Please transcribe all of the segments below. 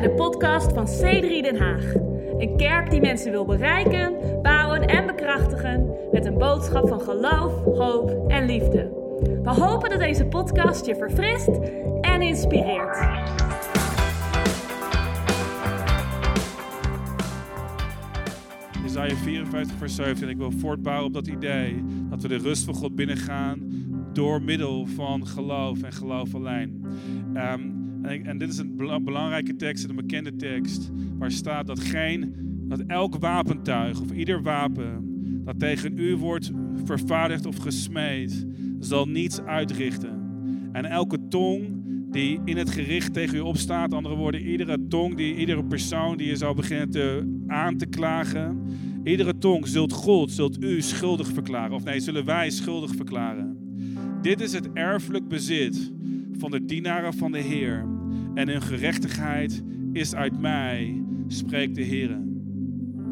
bij de podcast van C3 Den Haag. Een kerk die mensen wil bereiken, bouwen en bekrachtigen met een boodschap van geloof, hoop en liefde. We hopen dat deze podcast je verfrist en inspireert. Isaiah 54 vers 7. En ik wil voortbouwen op dat idee dat we de rust van God binnengaan door middel van geloof en geloof alleen. Ehm, en, en, dit is een belangrijke tekst, een bekende tekst, waar staat dat geen, dat elk wapentuig of ieder wapen dat tegen u wordt vervaardigd of gesmeed, zal niets uitrichten. En elke tong die in het gericht tegen u opstaat, andere woorden, iedere tong, die, iedere persoon die je zou beginnen te, aan te klagen, iedere tong zult God, zult u schuldig verklaren. Of nee, zullen wij schuldig verklaren. Dit is het erfelijk bezit van de dienaren van de Heer. En hun gerechtigheid is uit mij, spreekt de Heer.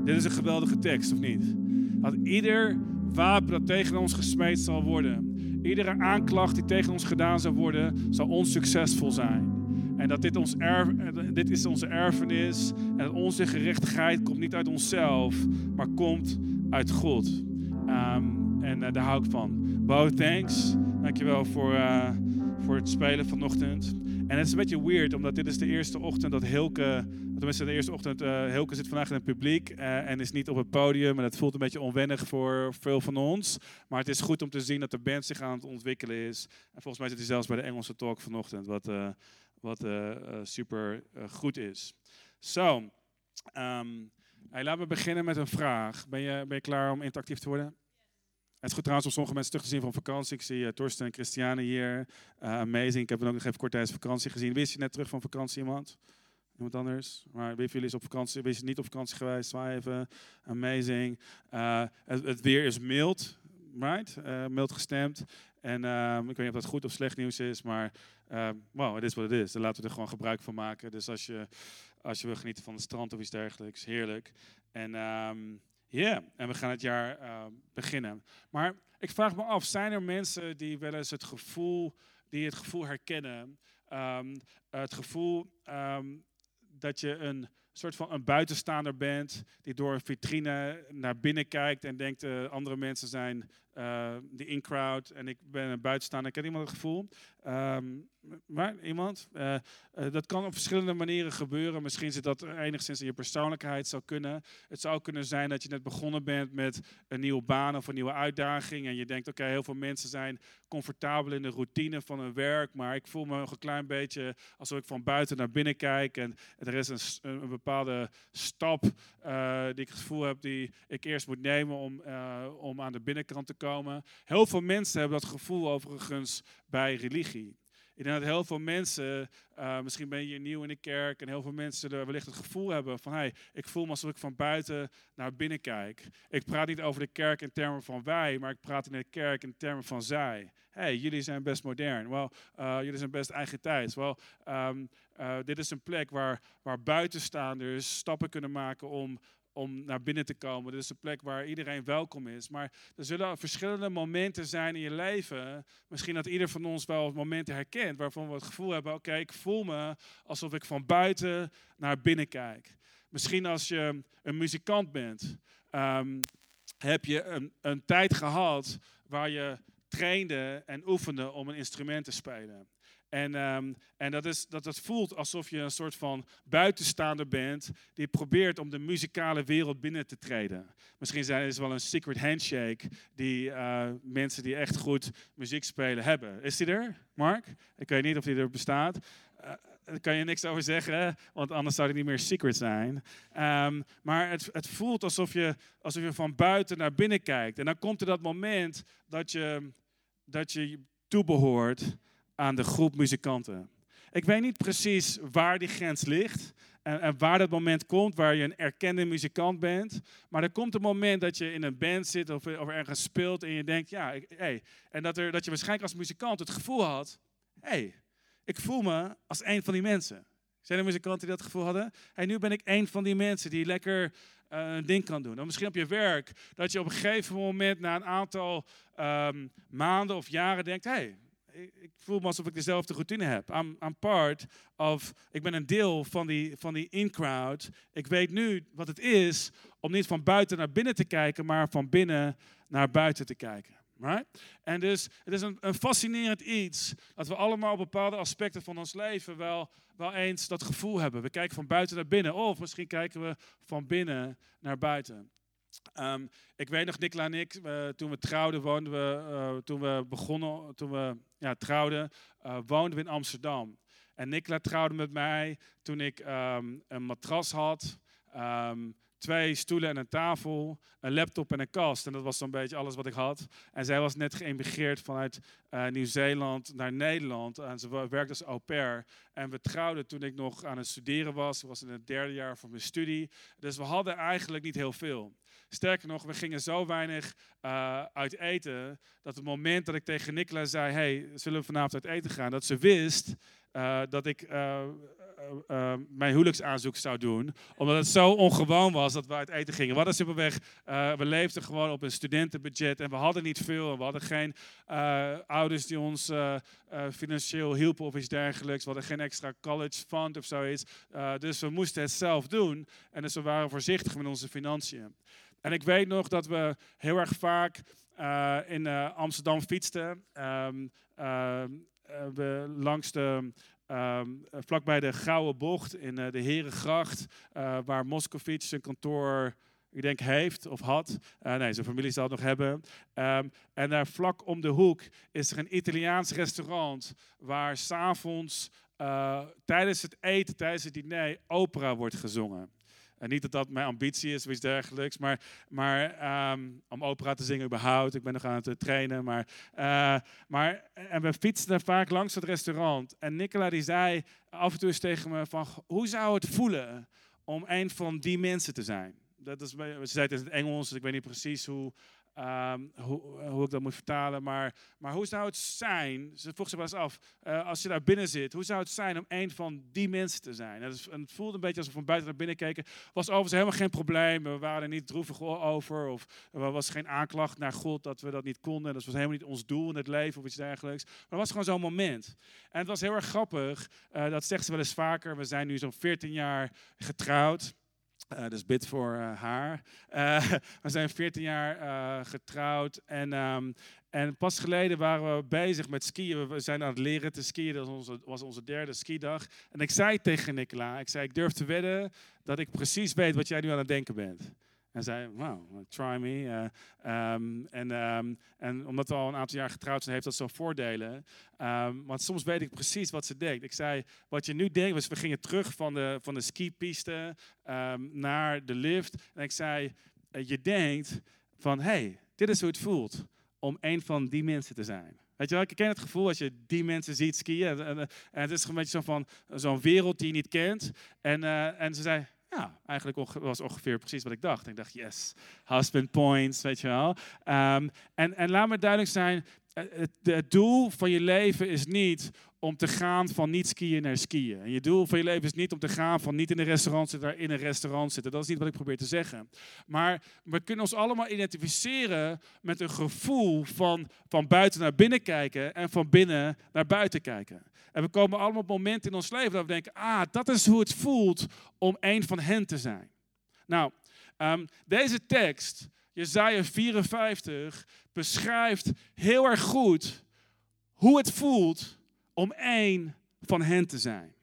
Dit is een geweldige tekst, of niet? Dat ieder wapen dat tegen ons gesmeed zal worden, iedere aanklacht die tegen ons gedaan zal worden, zal onsuccesvol zijn. En dat dit, ons erf, dit is onze erfenis en onze gerechtigheid komt niet uit onszelf, maar komt uit God. Um, en uh, daar hou ik van. Bo, thanks. Dankjewel voor, uh, voor het spelen vanochtend. En het is een beetje weird, omdat dit is de eerste ochtend dat Hilke, tenminste de eerste ochtend, uh, Hilke zit vandaag in het publiek uh, en is niet op het podium. En het voelt een beetje onwennig voor veel van ons. Maar het is goed om te zien dat de band zich aan het ontwikkelen is. En volgens mij zit hij zelfs bij de Engelse talk vanochtend, wat, uh, wat super goed is. Zo, so, um, hey, laten we beginnen met een vraag. Ben je, ben je klaar om interactief te worden? Het is goed trouwens om sommige mensen terug te zien van vakantie. Ik zie uh, Torsten en Christiane hier. Uh, amazing. Ik heb hem ook nog even kort tijdens vakantie gezien. Wist je net terug van vakantie iemand? Iemand anders? Maar wie van jullie is op vakantie? Wie is niet op vakantie geweest? Zwaai even. Amazing. Uh, het, weer is mild. Right? mild gestemd. En ik weet niet of dat goed of slecht nieuws is. Maar wow, het is wat het is. Daar laten we er gewoon gebruik van maken. Dus als je, als je wil genieten van het strand of iets dergelijks. Heerlijk. En... Um, ja, en we gaan het jaar uh, beginnen. Maar ik vraag me af, zijn er mensen die wel eens het gevoel, die het gevoel herkennen, um, het gevoel um, dat je een soort van een buitenstaander bent, die door een vitrine naar binnen kijkt en denkt, uh, andere mensen zijn de in-crowd en ik ben een buitenstaander. Ken iemand het gevoel? Um, maar iemand? Uh, uh, dat kan op verschillende manieren gebeuren. Misschien zit dat enigszins in je persoonlijkheid zou kunnen. Het zou kunnen zijn dat je net begonnen bent met een nieuwe baan of een nieuwe uitdaging. En je denkt, oké, heel veel mensen zijn comfortabel in de routine van hun werk. Maar ik voel me nog een klein beetje alsof ik van buiten naar binnen kijk. En er is een, een bepaalde stap die ik het gevoel heb die ik eerst moet nemen om, om aan de binnenkant te komen. Heel veel mensen hebben dat gevoel overigens bij religie. Ik denk dat heel veel mensen, uh, misschien ben je nieuw in de kerk en heel veel mensen er wellicht het gevoel hebben van, hey, ik voel me alsof ik van buiten naar binnen kijk. Ik praat niet over de kerk in termen van wij, maar ik praat in de kerk in termen van zij. hey, jullie zijn best modern. Wel, uh, jullie zijn best eigen tijd. Wel, um, uh, dit is een plek waar, waar buitenstaanders stappen kunnen maken om om naar binnen te komen. Dit is een plek waar iedereen welkom is. Maar er zullen verschillende momenten zijn in je leven. Misschien dat ieder van ons wel momenten herkent waarvan we het gevoel hebben: oké, ik voel me alsof ik van buiten naar binnen kijk. Misschien als je een muzikant bent, um, heb je een, een tijd gehad waar je trainde en oefende om een instrument te spelen. En, um, en dat, is, dat het voelt alsof je een soort van buitenstaander bent die probeert om de muzikale wereld binnen te treden. Misschien is wel een secret handshake die uh, mensen die echt goed muziek spelen hebben. Is die er, Mark? Ik weet niet of die er bestaat. Uh, daar kan je niks over zeggen, want anders zou die niet meer secret zijn. Um, maar het, het voelt alsof je, alsof je van buiten naar binnen kijkt. En dan komt er dat moment dat je, dat je toebehoort aan de groep muzikanten. Ik weet niet precies waar die grens ligt en, en, waar dat moment komt waar je een erkende muzikant bent. Maar er komt een moment dat je in een band zit of, of ergens speelt en je denkt, ja, hey. en dat, er, dat je waarschijnlijk als muzikant het gevoel had, hé, hey, ik voel me als een van die mensen. Zijn er muzikanten die dat gevoel hadden? Hey, nu ben ik een van die mensen die lekker uh, een ding kan doen. Of misschien op je werk, dat je op een gegeven moment na een aantal um, maanden of jaren denkt, hé, hey, ik, voel me alsof ik dezelfde routine heb. I'm, I'm part of, ik ben een deel van die, van die in-crowd. Ik weet nu wat het is om niet van buiten naar binnen te kijken, maar van binnen naar buiten te kijken. Right? En dus het is een, een fascinerend iets dat we allemaal bepaalde aspecten van ons leven wel, wel eens dat gevoel hebben. We kijken van buiten naar binnen, of misschien kijken we van binnen naar buiten. Um, ik weet nog, Nicola en ik, uh, toen we trouwden, woonden we, uh, toen we begonnen, toen we ja, trouwden, uh, woonden we in Amsterdam. En Nicola trouwde met mij toen ik um, een matras had. Um, twee stoelen en een tafel, een laptop en een kast. En dat was zo'n beetje alles wat ik had. En zij was net geëmigreerd vanuit Nieuw-Zeeland naar Nederland. En ze werkte als au pair. En we trouwden toen ik nog aan het studeren was. Ik was in het derde jaar van mijn studie. Dus we hadden eigenlijk niet heel veel. Sterker nog, we gingen zo weinig uh, uit eten. Dat het moment dat ik tegen Nicola zei: Hey, zullen we vanavond uit eten gaan? Dat ze wist uh, dat ik uh, mijn huwelijksaanzoek zou doen. Omdat het zo ongewoon was dat we uit eten gingen. We hadden simpelweg, we leefden gewoon op een studentenbudget en we hadden niet veel. We hadden geen ouders die ons financieel hielpen of iets dergelijks. We hadden geen extra college fund of zoiets. dus we moesten het zelf doen. En dus we waren voorzichtig met onze financiën. En ik weet nog dat we heel erg vaak in Amsterdam fietsten. Um, we langs de Um, vlakbij de Gouden Bocht in uh, de Herengracht, uh, waar Moscovic zijn kantoor, ik denk, heeft of had. Uh, nee, zijn familie zal het nog hebben. En daar vlak om de hoek is er een Italiaans restaurant waar s'avonds tijdens het eten, tijdens het diner, opera wordt gezongen. En niet dat dat mijn ambitie is of iets dergelijks, maar, maar um, om opera te zingen überhaupt. Ik ben nog aan het eh, trainen. Maar, uh, maar en we fietsten vaak langs het restaurant. En Nicola die zei af en toe eens tegen me van, hoe zou het voelen om een van die mensen te zijn? Dat is, ze zei het in het Engels, dus ik weet niet precies hoe, Um, hoe, hoe, ik dat moet vertalen. Maar, maar hoe zou het zijn, ze vroeg zich wel eens af, uh, als je daar binnen zit, hoe zou het zijn om een van die mensen te zijn? Het voelde een beetje alsof we van buiten naar binnen keken. was overigens helemaal geen probleem. We waren er niet droevig over. Of er was geen aanklacht naar God dat we dat niet konden. Dat was helemaal niet ons doel in het leven of iets dergelijks. Maar het was gewoon zo'n moment. En het was heel erg grappig. Uh, dat zegt ze wel eens vaker. We zijn nu zo'n 14 jaar getrouwd. Uh, dus bid voor uh, haar. Uh, we zijn 14 jaar getrouwd en, um, en pas geleden waren we bezig met skiën. We zijn aan het leren te skiën. Dat was onze, was onze derde skidag. En ik zei tegen Nicola, ik zei, ik durf te wedden dat ik precies weet wat jij nu aan het denken bent. En zei, wow, try me. Uh, um, en, um, en omdat we al een aantal jaar getrouwd zijn, heeft dat zo'n voordelen. Um, want soms weet ik precies wat ze denkt. Ik zei, wat je nu denkt, was we gingen terug van de, van de skipiste naar de lift. En ik zei, uh, je denkt van, hey, dit is hoe het voelt om een van die mensen te zijn. Weet je wel, ik ken het gevoel als je die mensen ziet skiën. En, het is een beetje zo van zo'n wereld die je niet kent. En, uh, en ze zei, ja, eigenlijk was ongeveer precies wat ik dacht. Ik dacht, yes, husband points, weet je wel. Um, en, en laat me duidelijk zijn, het, het, doel van je leven is niet om te gaan van niet skiën naar skiën. En je doel van je leven is niet om te gaan van niet in een restaurant zitten naar in een restaurant zitten. Dat is niet wat ik probeer te zeggen. Maar we kunnen ons allemaal identificeren met een gevoel van, van buiten naar binnen kijken en van binnen naar buiten kijken. En we komen allemaal op momenten in ons leven dat we denken, ah, dat is hoe het voelt om een van hen te zijn. Nou, um, deze tekst, Jezaja 54, beschrijft heel erg goed hoe het voelt om één van hen te zijn.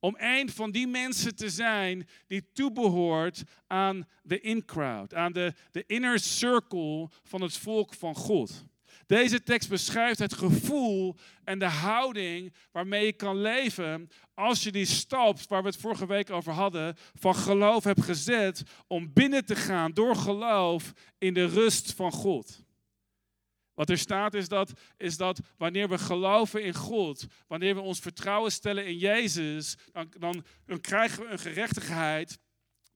Om één van die mensen te zijn die toebehoort aan de in-crowd, aan de, de inner circle van het volk van God. Deze tekst beschrijft het gevoel en de houding waarmee je kan leven als je die stap, waar we het vorige week over hadden, van geloof hebt gezet om binnen te gaan door geloof in de rust van God. Wat er staat is dat, is dat wanneer we geloven in God, wanneer we ons vertrouwen stellen in Jezus, dan, dan, dan krijgen we een gerechtigheid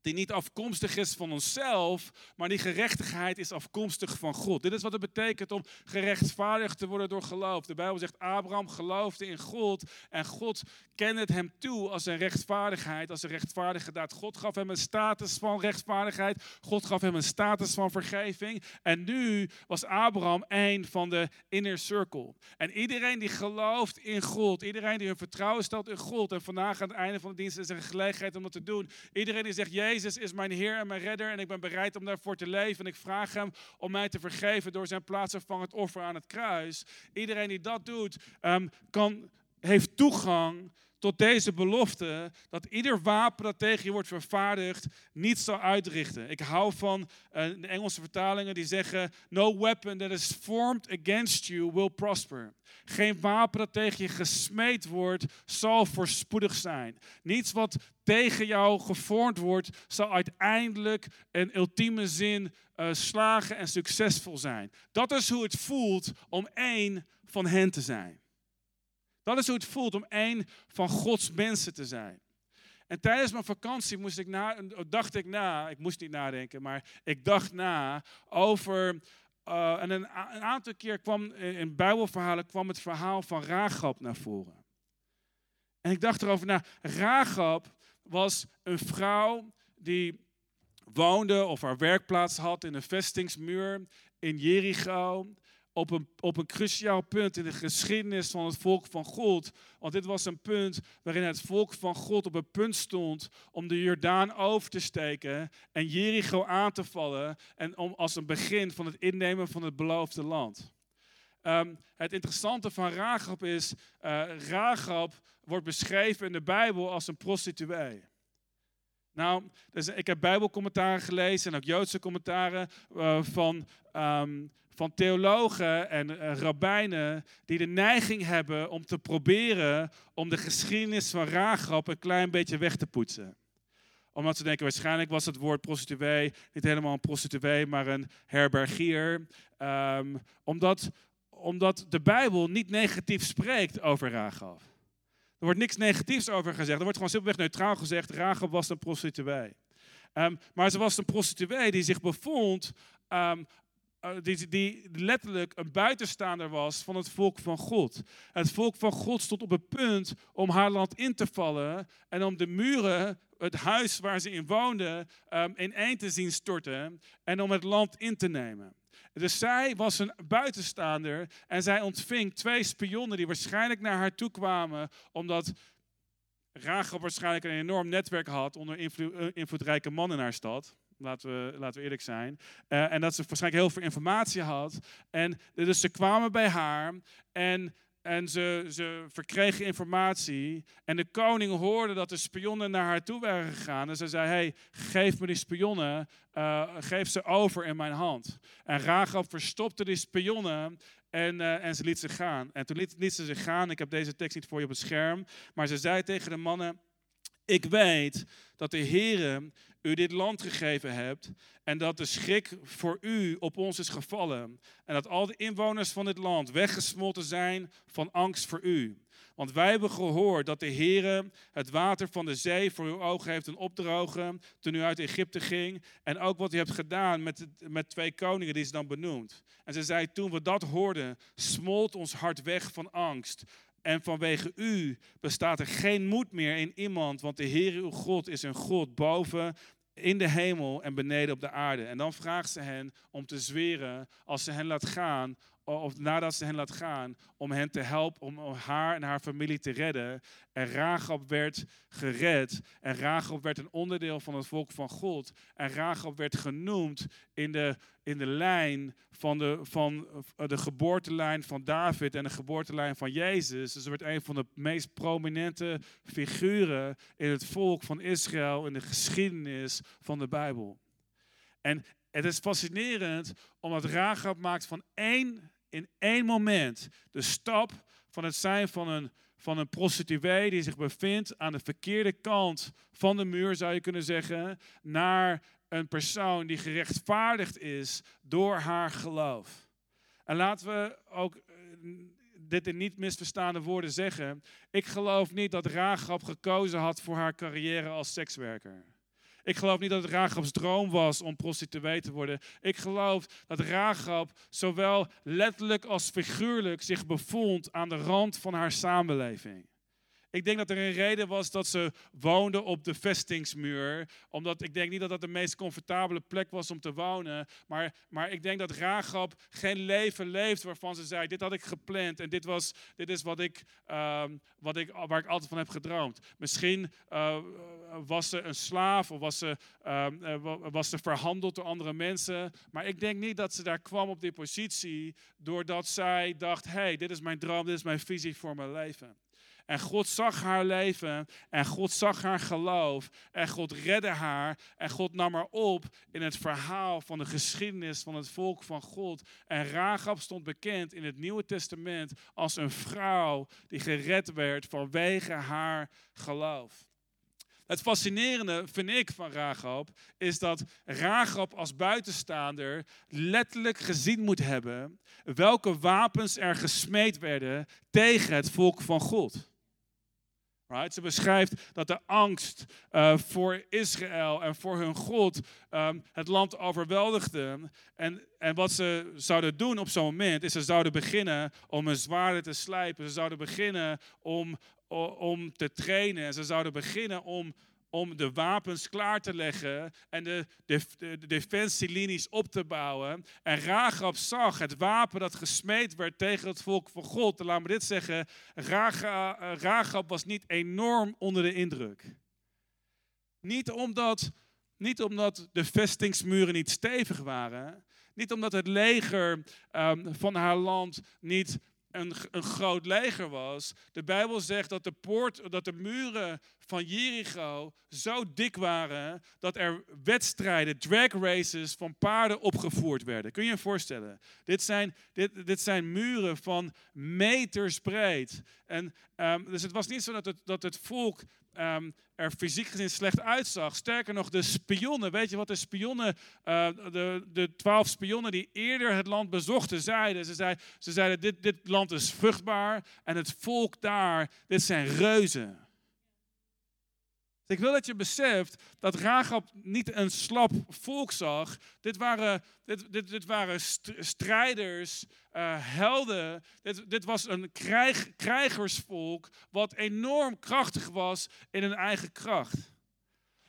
die niet afkomstig is van onszelf, maar die gerechtigheid is afkomstig van God. Dit is wat het betekent om gerechtvaardigd te worden door geloof. De Bijbel zegt, Abraham geloofde in God en God kende het hem toe als een rechtvaardigheid, als een rechtvaardige daad. God gaf hem een status van rechtvaardigheid, God gaf hem een status van vergeving. En nu was Abraham een van de inner circle. En iedereen die gelooft in God, iedereen die hun vertrouwen stelt in God, en vandaag aan het einde van de dienst is er een gelegenheid om dat te doen. Iedereen die zegt, Jezus is mijn Heer en mijn Redder en ik ben bereid om daarvoor te leven. En ik vraag Hem om mij te vergeven door zijn plaatsvervangend offer aan het kruis. Iedereen die dat doet, um, kan, heeft toegang tot deze belofte dat ieder wapen dat tegen je wordt vervaardigd niet zal uitrichten. Ik hou van uh, de Engelse vertalingen die zeggen: No weapon that is formed against you will prosper. Geen wapen dat tegen je gesmeed wordt zal voorspoedig zijn. Niets wat tegen jou gevormd wordt zal uiteindelijk in ultieme zin uh, slagen en succesvol zijn. Dat is hoe het voelt om één van hen te zijn. Dat is hoe het voelt om één van Gods mensen te zijn. En tijdens mijn vakantie moest ik na, dacht ik na, ik moest niet nadenken, maar ik dacht na over. Uh, en een, aantal keer kwam in Bijbelverhalen kwam het verhaal van Ragab naar voren. En ik dacht erover na. Ragab was een vrouw die woonde of haar werkplaats had in een vestingsmuur in Jericho op een, op een cruciaal punt in de geschiedenis van het volk van God. Want dit was een punt waarin het volk van God op een punt stond om de Jordaan over te steken en Jericho aan te vallen. En om als een begin van het innemen van het beloofde land. Um, het interessante van Ragab is, uh, wordt beschreven in de Bijbel als een prostituee. Nou, dus ik heb Bijbelcommentaren gelezen en ook Joodse commentaren uh, van, um, van theologen en rabbijnen die de neiging hebben om te proberen om de geschiedenis van Ragab een klein beetje weg te poetsen omdat ze denken, waarschijnlijk was het woord prostituee niet helemaal een prostituee, maar een herbergier. Um, omdat, omdat de Bijbel niet negatief spreekt over Ragab. Er wordt niks negatiefs over gezegd. Er wordt gewoon simpelweg neutraal gezegd, Ragab was een prostituee. Um, maar ze was een prostituee die zich bevond uh, die, die, letterlijk een buitenstaander was van het volk van God. Het volk van God stond op het punt om haar land in te vallen en om de muren, het huis waar ze in woonde, um, ineen te zien storten en om het land in te nemen. Dus zij was een buitenstaander en zij ontving twee spionnen die waarschijnlijk naar haar toe kwamen omdat Rachel waarschijnlijk een enorm netwerk had onder uh, invloedrijke mannen in haar stad. Laten we, laten we eerlijk zijn. Uh, en dat ze waarschijnlijk heel veel informatie had. En dus ze kwamen bij haar en, en ze, ze verkregen informatie. En de koning hoorde dat de spionnen naar haar toe waren gegaan. En ze zei, hey, geef me die spionnen, uh, geef ze over in mijn hand. En Rachab verstopte die spionnen en, uh, en, ze liet ze gaan. En toen liet, liet, ze ze gaan. Ik heb deze tekst niet voor je op het scherm. Maar ze zei tegen de mannen: Ik weet dat de Heer u dit land gegeven hebt en dat de schrik voor u op ons is gevallen en dat al de inwoners van dit land weggesmolten zijn van angst voor u. Want wij hebben gehoord dat de Heere het water van de zee voor uw ogen heeft doen opdrogen toen u uit Egypte ging. En ook wat u hebt gedaan met, met twee koningen die ze dan benoemd. En ze zei, toen we dat hoorden, smolt ons hart weg van angst. En vanwege u bestaat er geen moed meer in iemand, want de Heer uw God is een God boven in de hemel en beneden op de aarde. En dan vraagt ze hen om te zweren als ze hen laat gaan, of nadat ze hen laat gaan, om hen te helpen, om haar en haar familie te redden. En Ragab werd gered. En Ragab werd een onderdeel van het volk van God. En Ragab werd genoemd in de, in de lijn van de, van de geboortelijn van David en de geboortelijn van Jezus. Dus ze werd een van de meest prominente figuren in het volk van Israël, in de geschiedenis van de Bijbel. En het is fascinerend omdat Ragab maakt van één in één moment de stap van het zijn van een, van een prostituee die zich bevindt aan de verkeerde kant van de muur, zou je kunnen zeggen, naar een persoon die gerechtvaardigd is door haar geloof. En laten we ook eh, dit in niet misverstaande woorden zeggen. Ik geloof niet dat Rahab gekozen had voor haar carrière als sekswerker. Ik geloof niet dat het Rahab's droom was om prostituee te worden. Ik geloof dat Rahab zowel letterlijk als figuurlijk zich bevond aan de rand van haar samenleving. Ik denk dat er een reden was dat ze woonden op de vestingsmuur. Omdat ik denk niet dat dat de meest comfortabele plek was om te wonen. Maar, maar ik denk dat Ragab geen leven leeft waarvan ze zei: Dit had ik gepland en dit, was, dit is wat ik, ehm, wat ik, waar ik altijd van heb gedroomd. Misschien uh, was ze een slaaf of was ze, ehm, eh, was ze verhandeld door andere mensen. Maar ik denk niet dat ze daar kwam op die positie doordat zij dacht: Hé, hey, dit is mijn droom, dit is mijn visie voor mijn leven. En God zag haar leven en God zag haar geloof en God redde haar en God nam haar op in het verhaal van de geschiedenis van het volk van God. En Rahab stond bekend in het Nieuwe Testament als een vrouw die gered werd vanwege haar geloof. Het fascinerende, vind ik, van Rahab, is dat Rahab als buitenstaander letterlijk gezien moet hebben welke wapens er gesmeed werden tegen het volk van God. Right? Ze beschrijft dat de angst uh, voor Israël en voor hun God um, het land overweldigde. En, en wat ze zouden doen op zo'n moment is ze zouden beginnen om hun zwaarden te slijpen. Ze zouden beginnen om, om te trainen. Ze zouden beginnen om om de wapens klaar te leggen en de, de, de, defensielinies op te bouwen. En Rahab zag het wapen dat gesmeed werd tegen het volk van God. En laat me dit zeggen, Rahab was niet enorm onder de indruk. Niet omdat, niet omdat de vestingsmuren niet stevig waren. Niet omdat het leger um, van haar land niet een, een groot leger was. De Bijbel zegt dat de, poort, dat de muren van Jericho zo dik waren dat er wedstrijden, drag races van paarden opgevoerd werden. Kun je je voorstellen? Dit zijn, dit, dit zijn muren van meters breed. En, um, dus het was niet zo dat het, dat het volk um, er fysiek gezien slecht uitzag. Sterker nog, de spionnen, weet je wat de spionnen, uh, de, de twaalf spionnen die eerder het land bezochten, zeiden? Ze zeiden, ze zeiden dit, dit land is vruchtbaar en het volk daar, dit zijn reuzen. Ik wil dat je beseft dat Rahab niet een slap volk zag. Dit waren, dit, dit, dit waren strijders, uh, helden. Dit, dit was een krijg, krijgersvolk wat enorm krachtig was in hun eigen kracht.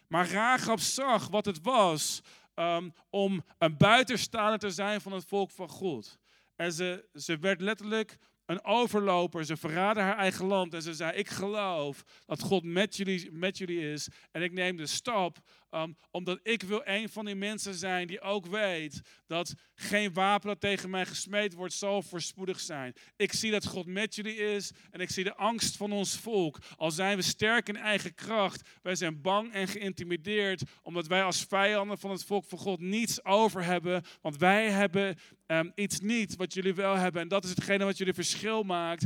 Maar Rahab zag wat het was um, om een buitenstaander te zijn van het volk van God. En ze, ze werd letterlijk een overloper. Ze verraden haar eigen land en ze zei: Ik geloof dat God met jullie, met jullie is. En ik neem de stap Um, omdat ik wil een van die mensen zijn die ook weet dat geen wapen dat tegen mij gesmeed wordt zal voorspoedig zijn. Ik zie dat God met jullie is en ik zie de angst van ons volk. Al zijn we sterk in eigen kracht, wij zijn bang en geïntimideerd omdat wij als vijanden van het volk van God niets over hebben. Want wij hebben um, iets niet wat jullie wel hebben en dat is hetgene wat jullie verschil maakt.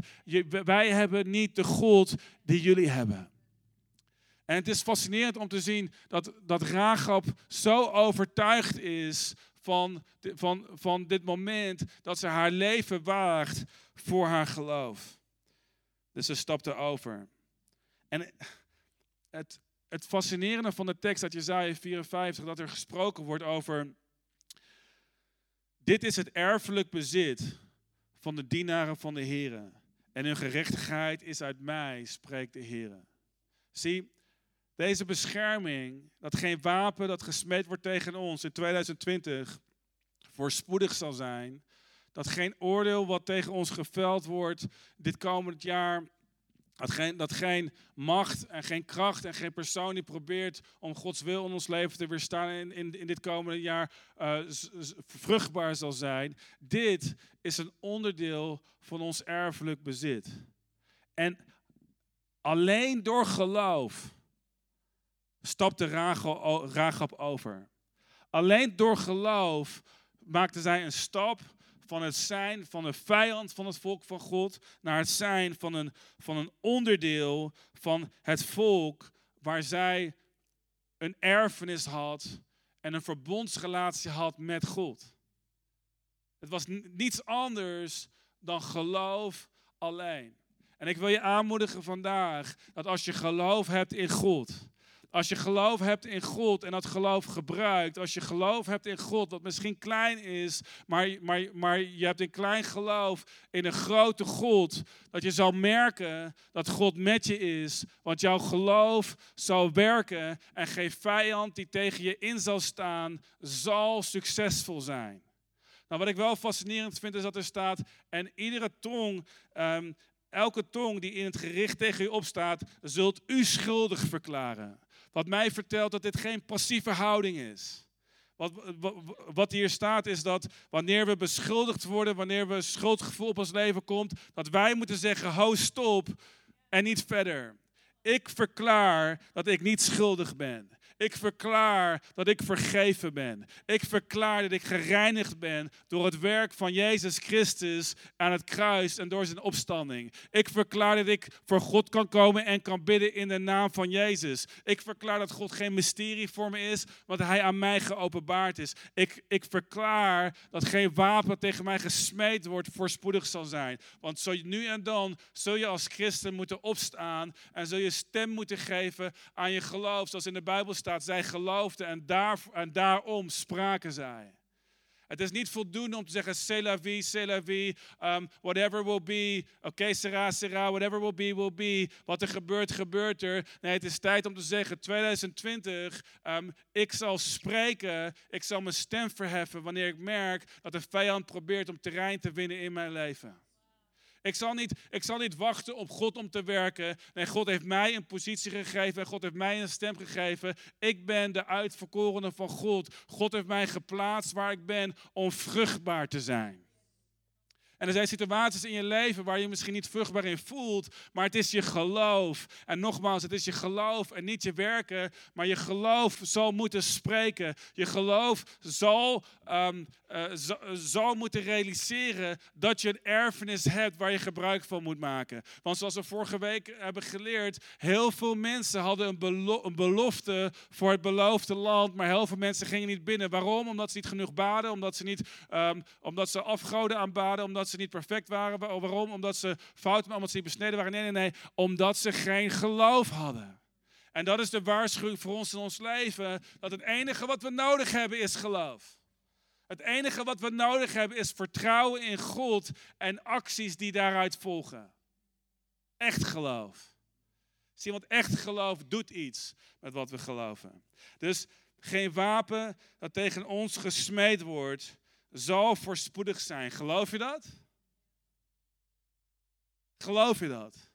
Wij hebben niet de God die jullie hebben. En het is fascinerend om te zien dat, dat Rahab zo overtuigd is van, van, van dit moment dat ze haar leven waagt voor haar geloof. Dus ze stapte over. En het, het fascinerende van de tekst uit Jezaja 54, dat er gesproken wordt over, dit is het erfelijk bezit van de dienaren van de Heer. En hun gerechtigheid is uit mij, spreekt de Heer. Zie, deze bescherming, dat geen wapen dat gesmeed wordt tegen ons in 2020 voorspoedig zal zijn. Dat geen oordeel wat tegen ons geveld wordt dit komend jaar dat geen, dat geen, macht en geen kracht en geen persoon die probeert om Gods wil in ons leven te weerstaan in, in, dit komende jaar uh, vruchtbaar zal zijn. Dit is een onderdeel van ons erfelijk bezit. En alleen door geloof stapte Ragab over. Alleen door geloof maakte zij een stap van het zijn van een vijand van het volk van God naar het zijn van een, van een onderdeel van het volk waar zij een erfenis had en een verbondsrelatie had met God. Het was niets anders dan geloof alleen. En ik wil je aanmoedigen vandaag dat als je geloof hebt in God, Als je geloof hebt in God en dat geloof gebruikt, als je geloof hebt in God, wat misschien klein is, maar, maar, maar je hebt een klein geloof in een grote God, dat je zal merken dat God met je is. Want jouw geloof zal werken en geen vijand die tegen je in zal staan, zal succesvol zijn. Nou, wat ik wel fascinerend vind is dat er staat, en iedere tong ehm, elke tong die in het gericht tegen u opstaat, zult u schuldig verklaren. Wat mij vertelt dat dit geen passieve houding is. Wat, wat, hier staat is dat wanneer we beschuldigd worden, wanneer we schuldgevoel op ons leven komt, dat wij moeten zeggen, ho stop en niet verder. Ik verklaar dat ik niet schuldig ben. Ik verklaar dat ik vergeven ben. Ik verklaar dat ik gereinigd ben door het werk van Jezus Christus aan het kruis en door zijn opstanding. Ik verklaar dat ik voor God kan komen en kan bidden in de naam van Jezus. Ik verklaar dat God geen mysterie voor me is, want Hij aan mij geopenbaard is. Ik, ik verklaar dat geen wapen tegen mij gesmeed wordt voorspoedig zal zijn. Want zo nu en dan zul je als christen moeten opstaan en zul je stem moeten geven aan je geloof, zoals in de Bijbel staat zij geloofden en, daar, en daarom spraken zij. Het is niet voldoende om te zeggen, c'est la vie, c'est vie, um, whatever will be, oké, sera, sera, whatever will be, will be. Wat er gebeurt, gebeurt er. Nee, het is tijd om te zeggen, 2020, um, ik zal spreken, ik zal mijn stem verheffen wanneer ik merk dat de vijand probeert om terrein te winnen in mijn leven. Ik zal, niet, ik zal niet wachten op God om te werken. Nee, God heeft mij een positie gegeven. God heeft mij een stem gegeven. Ik ben de uitverkorene van God. God heeft mij geplaatst waar ik ben om vruchtbaar te zijn. En er zijn situaties in je leven waar je misschien niet vruchtbaar in voelt, maar het is je geloof. En nogmaals, het is je geloof en niet je werken, maar je geloof zal moeten spreken. Je geloof zal, um, zal moeten realiseren dat je een erfenis hebt waar je gebruik van moet maken. Want zoals we vorige week hebben geleerd, heel veel mensen hadden een, een belofte voor het beloofde land, maar heel veel mensen gingen niet binnen. Waarom? Omdat ze niet genoeg baden, omdat ze, niet, um, omdat ze afgoden aanbaden, omdat ze niet perfect waren. Waarom? Omdat ze fouten maken, omdat ze niet besneden waren. Nee, nee, nee. Omdat ze geen geloof hadden. En dat is de waarschuwing voor ons in ons leven. Dat het enige wat we nodig hebben is geloof. Het enige wat we nodig hebben is vertrouwen in God en acties die daaruit volgen. Echt geloof. Zie, want echt geloof doet iets met wat we geloven. Dus geen wapen dat tegen ons gesmeed wordt, zal voorspoedig zijn. Geloof je dat? Geloof je dat?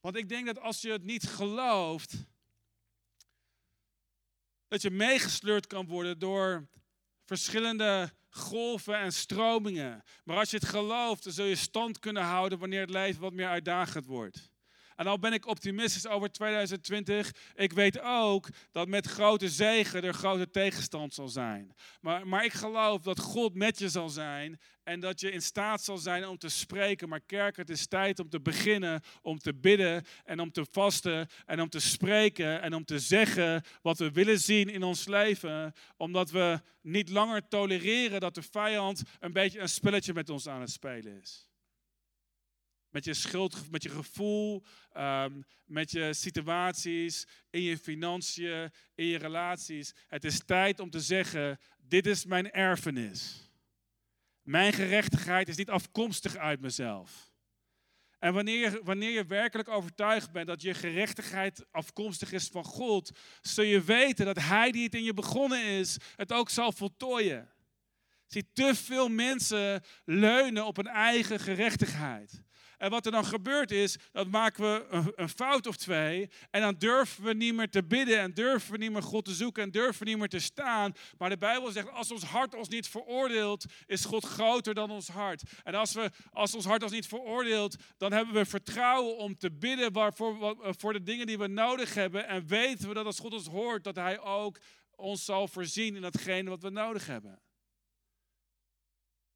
Want ik denk dat als je het niet gelooft, dat je meegesleurd kan worden door verschillende golven en stromingen. Maar als je het gelooft, dan zul je stand kunnen houden wanneer het leven wat meer uitdagend wordt. En al ben ik optimistisch over 2020, ik weet ook dat met grote zegen er grote tegenstand zal zijn. Maar, maar ik geloof dat God met je zal zijn en dat je in staat zal zijn om te spreken. Maar kerk, het is tijd om te beginnen, om te bidden en om te vasten en om te spreken en om te zeggen wat we willen zien in ons leven. Omdat we niet langer tolereren dat de vijand een beetje een spelletje met ons aan het spelen is met je schuld, met je gevoel, ehm, met je situaties, in je financiën, in je relaties. Het is tijd om te zeggen, dit is mijn erfenis. Mijn gerechtigheid is niet afkomstig uit mezelf. En wanneer, wanneer je werkelijk overtuigd bent dat je gerechtigheid afkomstig is van God, zul je weten dat Hij die het in je begonnen is, het ook zal voltooien. Zie, te veel mensen leunen op een eigen gerechtigheid. En wat er dan gebeurt is, dat maken we een, een, fout of twee. En dan durven we niet meer te bidden en durven we niet meer God te zoeken en durven we niet meer te staan. Maar de Bijbel zegt, als ons hart ons niet veroordeelt, is God groter dan ons hart. En als, we, als ons hart ons niet veroordeelt, dan hebben we vertrouwen om te bidden waarvoor, voor de dingen die we nodig hebben. En weten we dat als God ons hoort, dat Hij ook ons zal voorzien in datgene wat we nodig hebben.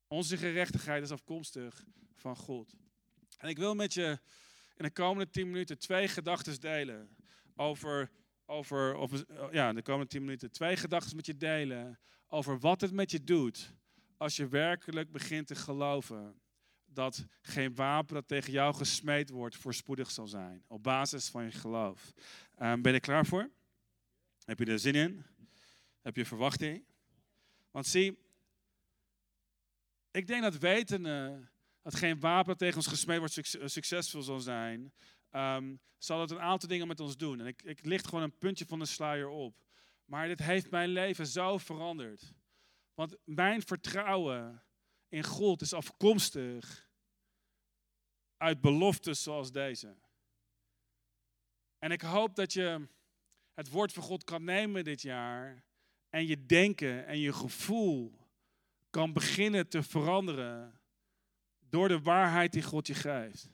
Onze gerechtigheid is afkomstig van God. En ik wil met je in de komende 10 minuten twee gedachten delen. Over, over, over, ja, in de komende 10 minuten twee gedachten met je delen. Over wat het met je doet als je werkelijk begint te geloven dat geen wapen dat tegen jou gesmeed wordt voorspoedig zal zijn. Op basis van je geloof. Um, ben je er klaar voor? Heb je er zin in? Heb je verwachting? Want zie, ik denk dat weten dat geen wapen tegen ons gesmeed wordt succesvol zal zijn, um, zal het een aantal dingen met ons doen. En ik, ik licht gewoon een puntje van de sluier op. Maar dit heeft mijn leven zo veranderd. Want mijn vertrouwen in God is afkomstig uit beloftes zoals deze. En ik hoop dat je het woord van God kan nemen dit jaar en je denken en je gevoel kan beginnen te veranderen door de waarheid die God je geeft.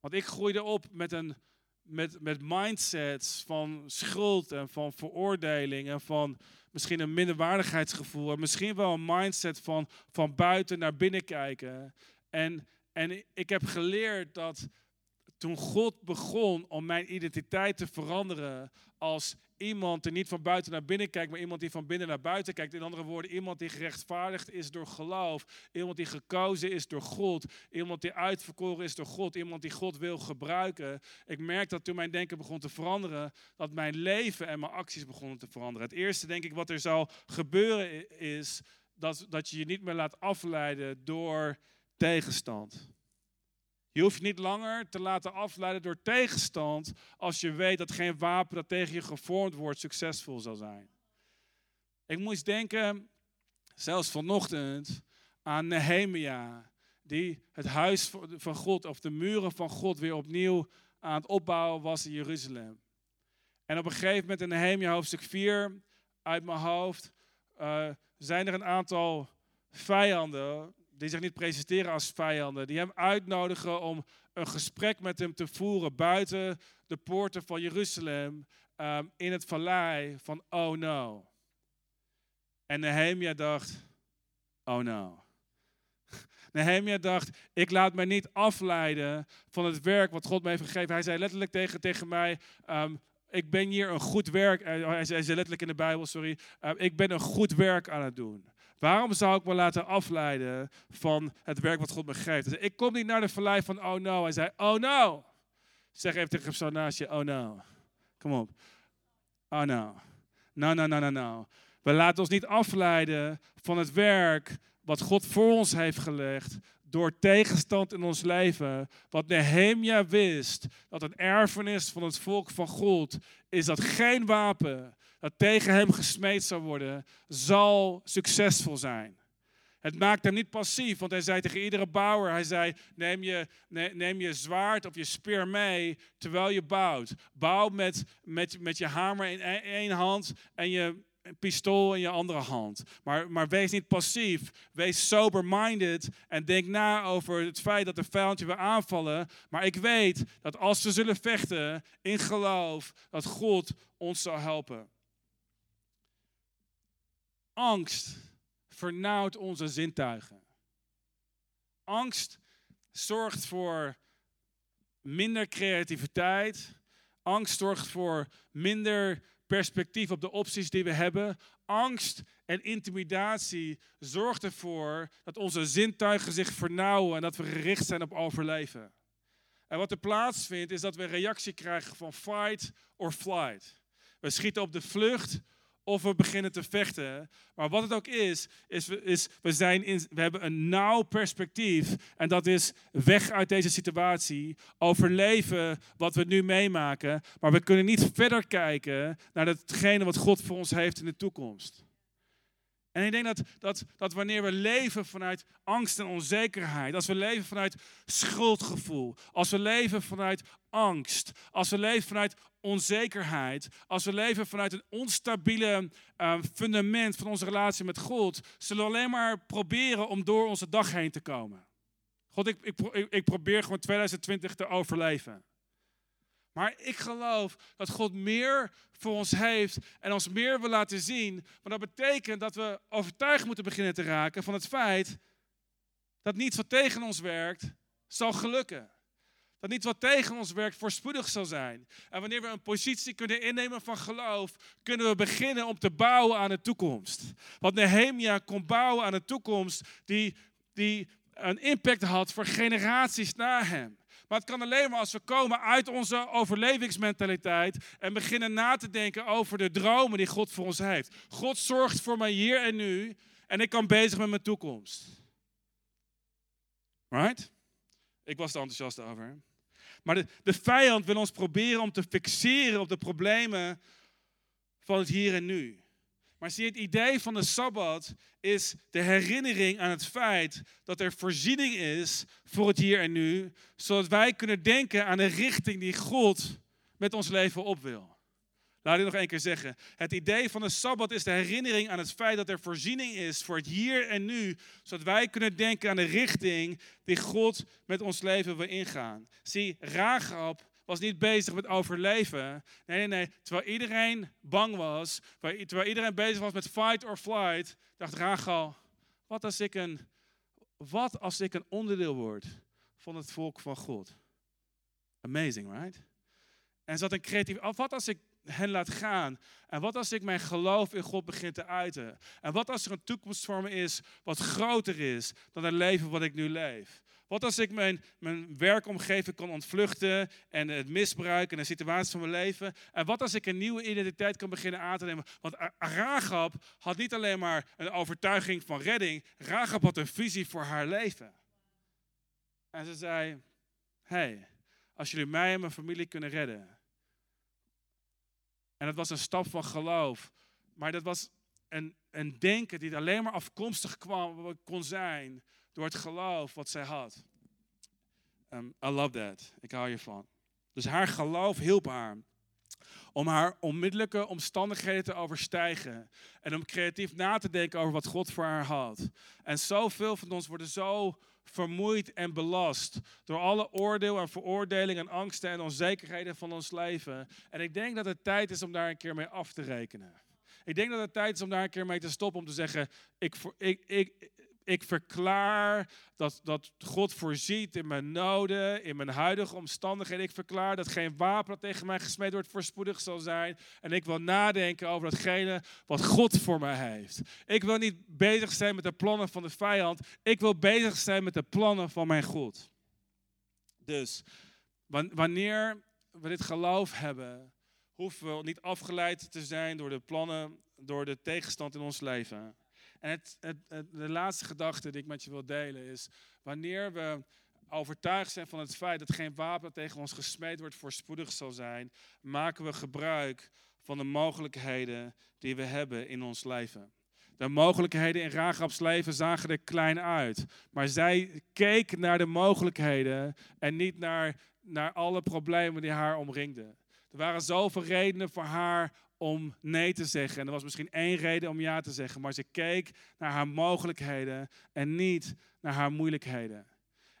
Want ik groeide op met, een, met, met mindsets van schuld en van veroordeling en van misschien een minderwaardigheidsgevoel. En misschien wel een mindset van, van buiten naar binnen kijken. En, en ik heb geleerd dat toen God begon om mijn identiteit te veranderen als iemand die niet van buiten naar binnen kijkt, maar iemand die van binnen naar buiten kijkt. In andere woorden, iemand die gerechtvaardigd is door geloof. Iemand die gekozen is door God. Iemand die uitverkoren is door God. Iemand die God wil gebruiken. Ik merk dat toen mijn denken begon te veranderen, dat mijn leven en mijn acties begonnen te veranderen. Het eerste, denk ik, wat er zal gebeuren is dat, dat je je niet meer laat afleiden door tegenstand. Je hoeft je niet langer te laten afleiden door tegenstand als je weet dat geen wapen dat tegen je gevormd wordt succesvol zal zijn. Ik moest denken, zelfs vanochtend, aan Nehemia, die het huis van God of de muren van God weer opnieuw aan het opbouwen was in Jeruzalem. En op een gegeven moment in Nehemia hoofdstuk 4 uit mijn hoofd uh, zijn er een aantal vijanden die zich niet presenteren als vijanden, die hem uitnodigen om een gesprek met hem te voeren buiten de poorten van Jeruzalem, ehm, in het vallei van oh no. En Nehemia dacht, oh no. Nehemia dacht, ik laat mij niet afleiden van het werk wat God me heeft gegeven. Hij zei letterlijk tegen, tegen mij, ehm, ik ben hier een goed werk, hij zei letterlijk in de Bijbel, sorry, uh, ik ben een goed werk aan het doen. Waarom zou ik me laten afleiden van het werk wat God me geeft? Zei, ik kom niet naar de vallei van oh no. Hij zei, oh no. Zeg even tegen zo naast je, oh no. Kom op. Oh no. No, no, no, no, no. We laten ons niet afleiden van het werk wat God voor ons heeft gelegd door tegenstand in ons leven. Wat Nehemia wist, dat een erfenis van het volk van God is dat geen wapen dat tegen hem gesmeed zou worden, zal succesvol zijn. Het maakt hem niet passief, want hij zei tegen iedere bouwer, hij zei, neem je, neem je zwaard of je speer mee terwijl je bouwt. Bouw met, met, met je hamer in e-, één hand en je pistool in je andere hand. Maar, maar wees niet passief, wees sober-minded en denk na over het feit dat de vijand je wil aanvallen. Maar ik weet dat als we zullen vechten in geloof, dat God ons zal helpen. Angst vernauwt onze zintuigen. Angst zorgt voor minder creativiteit. Angst zorgt voor minder perspectief op de opties die we hebben. Angst en intimidatie zorgt ervoor dat onze zintuigen zich vernauwen en dat we gericht zijn op overleven. En wat er plaatsvindt is dat we een reactie krijgen van fight or flight. We schieten op de vlucht of we beginnen te vechten. Maar wat het ook is, is, is we, zijn in, we hebben een nauw perspectief. En dat is weg uit deze situatie, overleven wat we nu meemaken. Maar we kunnen niet verder kijken naar datgene wat God voor ons heeft in de toekomst. En ik denk dat, dat, dat wanneer we leven vanuit angst en onzekerheid, als we leven vanuit schuldgevoel, als we leven vanuit angst, als we leven vanuit onzekerheid, als we leven vanuit een onstabiele uh, fundament van onze relatie met God, zullen we alleen maar proberen om door onze dag heen te komen. God, ik, ik, ik probeer gewoon 2020 te overleven. Maar ik geloof dat God meer voor ons heeft en ons meer wil laten zien. Maar dat betekent dat we overtuigd moeten beginnen te raken van het feit dat niets wat tegen ons werkt, zal gelukken. Dat niet wat tegen ons werkt voorspoedig zal zijn. En wanneer we een positie kunnen innemen van geloof, kunnen we beginnen om te bouwen aan de toekomst. Want Nehemia kon bouwen aan de toekomst die, die een impact had voor generaties na hem. Maar het kan alleen maar als we komen uit onze overlevingsmentaliteit en beginnen na te denken over de dromen die God voor ons heeft. God zorgt voor mij hier en nu en ik kan bezig met mijn toekomst. Right? Ik was er enthousiast over. Maar de, de vijand wil ons proberen om te fixeren op de problemen van het hier en nu. Maar zie, het idee van de Sabbat is de herinnering aan het feit dat er voorziening is voor het hier en nu, zodat wij kunnen denken aan de richting die God met ons leven op wil. Laat ik nog één keer zeggen. Het idee van de Sabbat is de herinnering aan het feit dat er voorziening is voor het hier en nu, zodat wij kunnen denken aan de richting die God met ons leven wil ingaan. Zie, Rahab was niet bezig met overleven. Nee, nee, nee. Terwijl iedereen bang was, terwijl iedereen bezig was met fight or flight, dacht Rachel, wat als ik een, wat als ik een onderdeel word van het volk van God? Amazing, right? En zat een creatief, wat als ik hen laat gaan? En wat als ik mijn geloof in God begin te uiten? En wat als er een toekomst voor me is wat groter is dan het leven wat ik nu leef? Wat als ik mijn, mijn werkomgeving kan ontvluchten en het misbruiken en de situatie van mijn leven? En wat als ik een nieuwe identiteit kan beginnen aan te nemen? Want Rahab had niet alleen maar een overtuiging van redding, Rahab had een visie voor haar leven. En ze zei, hey, als jullie mij en mijn familie kunnen redden. En dat was een stap van geloof. Maar dat was een, een denken die alleen maar afkomstig kwam, kon zijn door het geloof wat zij had. Um, I love that. Ik hou hiervan. Dus haar geloof hielp haar om haar onmiddellijke omstandigheden te overstijgen. En om creatief na te denken over wat God voor haar had. En zoveel van ons worden zo vermoeid en belast door alle oordeel en veroordeling en angsten en onzekerheden van ons leven. En ik denk dat het tijd is om daar een keer mee af te rekenen. Ik denk dat het tijd is om daar een keer mee te stoppen om te zeggen, ik, ik, ik, ik verklaar dat, dat God voorziet in mijn noden, in mijn huidige omstandigheden. Ik verklaar dat geen wapen dat tegen mij gesmeed wordt voorspoedig zal zijn. En ik wil nadenken over datgene wat God voor mij heeft. Ik wil niet bezig zijn met de plannen van de vijand. Ik wil bezig zijn met de plannen van mijn God. Dus wanneer we dit geloof hebben, hoeven we niet afgeleid te zijn door de plannen, door de tegenstand in ons leven. En het, de laatste gedachte die ik met je wil delen is, wanneer we overtuigd zijn van het feit dat geen wapen tegen ons gesmeed wordt voorspoedig zal zijn, maken we gebruik van de mogelijkheden die we hebben in ons leven. De mogelijkheden in Raagap's leven zagen er klein uit. Maar zij keek naar de mogelijkheden en niet naar, naar alle problemen die haar omringden. Er waren zoveel redenen voor haar om nee te zeggen. En er was misschien één reden om ja te zeggen, maar ze keek naar haar mogelijkheden en niet naar haar moeilijkheden.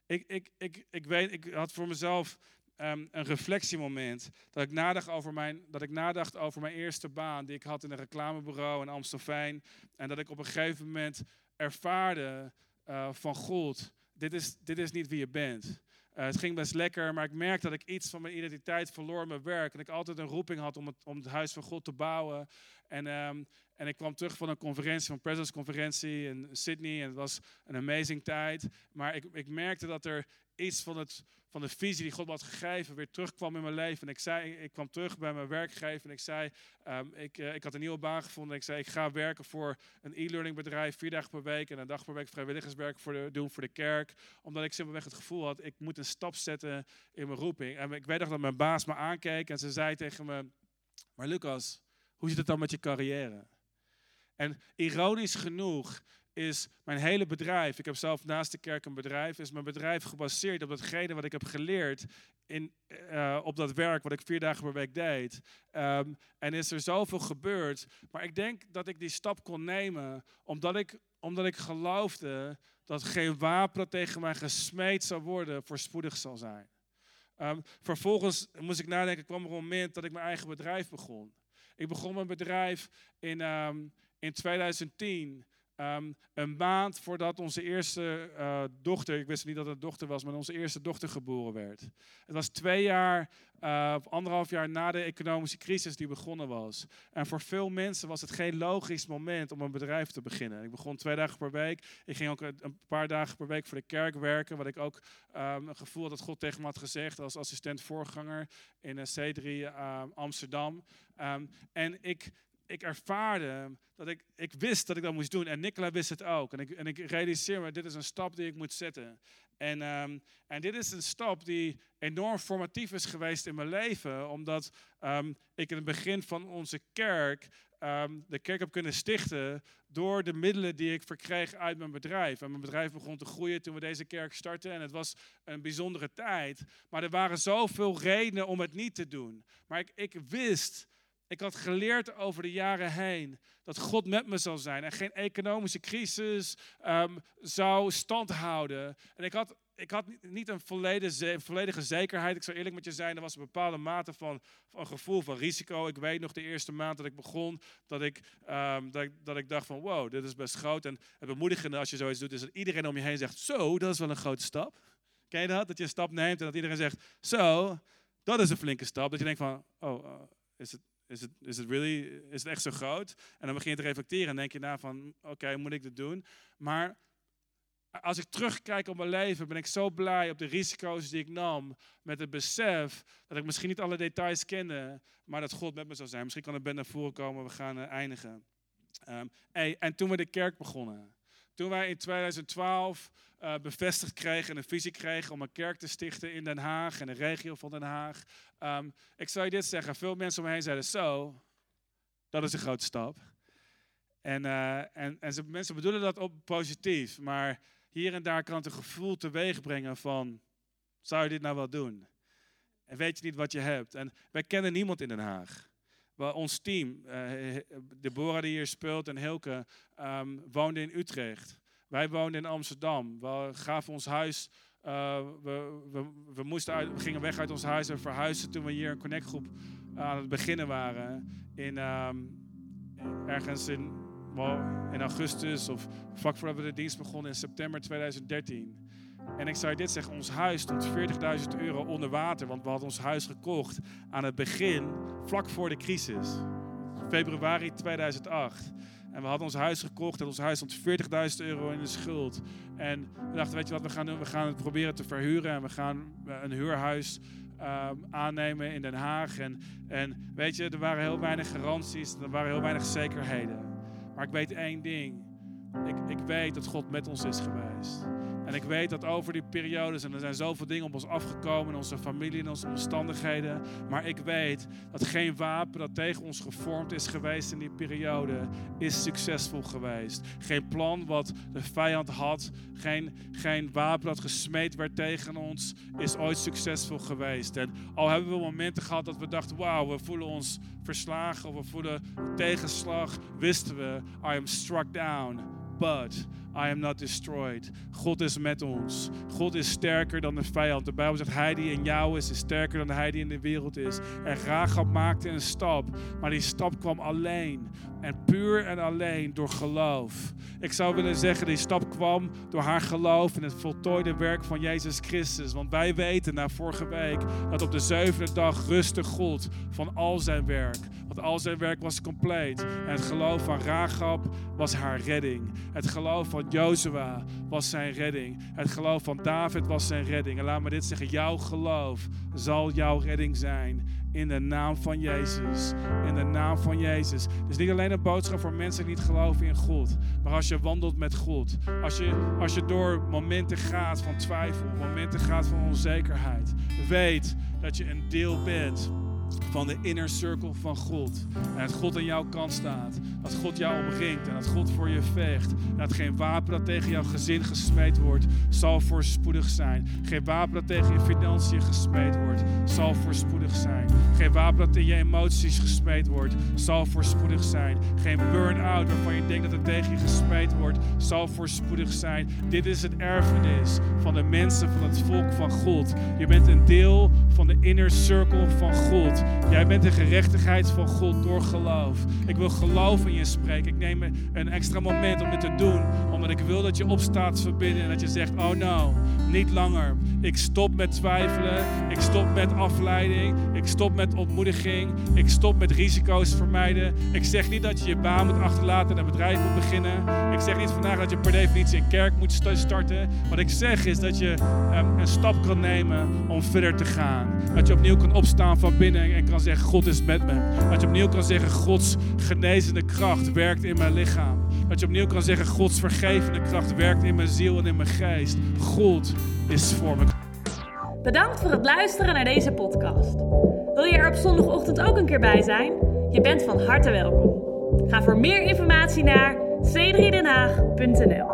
Ik, ik, ik, ik weet, ik had voor mezelf um, een reflectiemoment dat ik, nadacht over mijn, dat ik nadacht over mijn eerste baan die ik had in een reclamebureau in Amstelveen. En dat ik op een gegeven moment ervaarde uh, van God, dit is, dit is niet wie je bent. Uh, het ging best lekker, maar ik merkte dat ik iets van mijn identiteit verloor mijn werk. En ik altijd een roeping had om het, om het huis van God te bouwen. En, um, en ik kwam terug van een conferentie, van een Presence conferentie in Sydney. En het was een amazing tijd. Maar ik, ik merkte dat er iets van, het, van de visie die God me had gegeven weer terugkwam in mijn leven. En ik, zei, ik kwam terug bij mijn werkgever en ik zei, um, ik, uh, ik had een nieuwe baan gevonden. Ik zei, ik ga werken voor een e-learning bedrijf, vier dagen per week en een dag per week vrijwilligerswerk voor doen voor de kerk. Omdat ik simpelweg het gevoel had, ik moet een stap zetten in mijn roeping. En ik weet nog dat mijn baas me aankeek en ze zei tegen me, maar Lucas, hoe zit het dan met je carrière? En ironisch genoeg is mijn hele bedrijf, ik heb zelf naast de kerk een bedrijf, is mijn bedrijf gebaseerd op datgene wat ik heb geleerd in, uh, op dat werk wat ik vier dagen per week deed. Um, en is er zoveel gebeurd. Maar ik denk dat ik die stap kon nemen omdat ik, omdat ik geloofde dat geen wapen tegen mij gesmeed zou worden voorspoedig zal zijn. Um, vervolgens moest ik nadenken, kwam er een moment dat ik mijn eigen bedrijf begon. Ik begon mijn bedrijf in, um, in 2010. Ehm, een maand voordat onze eerste uh, dochter, ik wist niet dat het een dochter was, maar onze eerste dochter geboren werd. Het was twee jaar, uh, anderhalf jaar na de economische crisis die begonnen was. En voor veel mensen was het geen logisch moment om een bedrijf te beginnen. Ik begon twee dagen per week. Ik ging ook een paar dagen per week voor de kerk werken, wat ik ook um, een gevoel had dat God tegen me had gezegd als assistent voorganger in C3 uh, Amsterdam. En ik ik ervaarde dat ik, ik wist dat ik dat moest doen. En Nicola wist het ook. En ik, en ik realiseer me, dit is een stap die ik moet zetten. En, um, en dit is een stap die enorm formatief is geweest in mijn leven. Omdat um, ik in het begin van onze kerk um, de kerk heb kunnen stichten door de middelen die ik verkreeg uit mijn bedrijf. En mijn bedrijf begon te groeien toen we deze kerk startten. En het was een bijzondere tijd. Maar er waren zoveel redenen om het niet te doen. Maar ik, ik wist ik had geleerd over de jaren heen dat God met me zou zijn en geen economische crisis um, zou standhouden. En ik had, ik had niet een volledige, volledige zekerheid. Ik zou eerlijk met je zijn, er was een bepaalde mate van, van gevoel van risico. Ik weet nog de eerste maand dat ik begon, dat ik, um, dat dat ik dacht van wow, dit is best groot. En het bemoedigende als je zoiets doet, is dat iedereen om je heen zegt, zo, dat is wel een grote stap. Ken je dat? Dat je een stap neemt en dat iedereen zegt, zo, dat is een flinke stap. Dat je denkt van, oh, uh, is het is het, is het, really, is het echt zo groot? En dan begin je te reflecteren en denk je na van, oké, moet ik dit doen? Maar als ik terugkijk op mijn leven, ben ik zo blij op de risico's die ik nam. Met het besef dat ik misschien niet alle details kende, maar dat God met me zou zijn. Misschien kan het ben naar voren komen, we gaan uh, eindigen. Hey, en toen we de kerk begonnen. Toen wij in 2012 uh, bevestigd kregen en een visie kregen om een kerk te stichten in Den Haag en de regio van Den Haag. Um, ik zou je dit zeggen, veel mensen om heen zeiden zo, dat is een grote stap. En, uh, en, en ze, mensen bedoelen dat op positief, maar hier en daar kan het een gevoel teweeg brengen van, zou je dit nou wel doen? En weet je niet wat je hebt? En wij kennen niemand in Den Haag. Wel, ons team, uh, Deborah die hier speelt en Hilke, um, woonde in Utrecht. Wij woonden in Amsterdam. We gaven ons huis. Uh, we, we, we, moesten uit, we gingen weg uit ons huis en verhuisden toen we hier een connectgroep aan het beginnen waren. In, um, ergens in, in augustus of vlak voordat we de dienst begonnen in september 2013. En ik zou je dit zeggen, ons huis stond 40.000 euro onder water, want we hadden ons huis gekocht aan het begin, vlak voor de crisis. Februari 2008. En we hadden ons huis gekocht en ons huis stond 40.000 euro in de schuld. En we dachten, weet je wat we gaan doen? We gaan het proberen te verhuren en we gaan een huurhuis uh, aannemen in Den Haag. En, en weet je, er waren heel weinig garanties, er waren heel weinig zekerheden. Maar ik weet één ding. Ik, ik weet dat God met ons is geweest. En ik weet dat over die periodes, en er zijn zoveel dingen op ons afgekomen, in onze familie, in onze omstandigheden. Maar ik weet dat geen wapen dat tegen ons gevormd is geweest in die periode, is succesvol geweest. Geen plan wat de vijand had, geen, geen wapen dat gesmeed werd tegen ons, is ooit succesvol geweest. En al hebben we momenten gehad dat we dachten, wauw, we voelen ons verslagen of we voelen tegenslag, wisten we, I am struck down, but I am not destroyed. God is met ons. God is sterker dan de vijand. De Bijbel zegt, hij die in jou is, is sterker dan hij die in de wereld is. En Rahab maakte een stap, maar die stap kwam alleen. En puur en alleen door geloof. Ik zou willen zeggen, die stap kwam door haar geloof in het voltooide werk van Jezus Christus. Want wij weten na vorige week dat op de zevende dag rustte God van al zijn werk. Al zijn werk was compleet. En het geloof van Rahab was haar redding. Het geloof van Jozua was zijn redding. Het geloof van David was zijn redding. En laat me dit zeggen, jouw geloof zal jouw redding zijn. In de naam van Jezus. In de naam van Jezus. Dus niet alleen een boodschap voor mensen die niet geloven in God. Maar als je wandelt met God. Als je, als je door momenten gaat van twijfel. Momenten gaat van onzekerheid. Weet dat je een deel bent van de inner circle van God. En dat God aan jouw kant staat. Dat God jou omringt en dat God voor je vecht. En dat geen wapen dat tegen jouw gezin gesmeed wordt, zal voorspoedig zijn. Geen wapen dat tegen je financiën gesmeed wordt, zal voorspoedig zijn. Geen wapen dat in je emoties gesmeed wordt, zal voorspoedig zijn. Geen burn-out waarvan je denkt dat het tegen je gesmeed wordt, zal voorspoedig zijn. Dit is het erfenis van de mensen van het volk van God. Je bent een deel van de inner circle van God. Jij bent de gerechtigheid van God door geloof. Ik wil geloof in je spreken. Ik neem een extra moment om dit te doen, omdat ik wil dat je opstaat verbinden en dat je zegt: Oh no, niet langer. Ik stop met twijfelen. Ik stop met afleiding. Ik stop met ontmoediging. Ik stop met risico's vermijden. Ik zeg niet dat je je baan moet achterlaten en een bedrijf moet beginnen. Ik zeg niet vandaag dat je per definitie een kerk moet starten. Wat ik zeg is dat je um, een stap kan nemen om verder te gaan. Dat je opnieuw kan opstaan van binnen en kan zeggen: God is met me. Dat je opnieuw kan zeggen: Gods genezende kracht werkt in mijn lichaam. Dat je opnieuw kan zeggen: Gods vergevende kracht werkt in mijn ziel en in mijn geest. God is voor me. Bedankt voor het luisteren naar deze podcast. Wil je er op zondagochtend ook een keer bij zijn? Je bent van harte welkom. Ga voor meer informatie naar c3denhaag.nl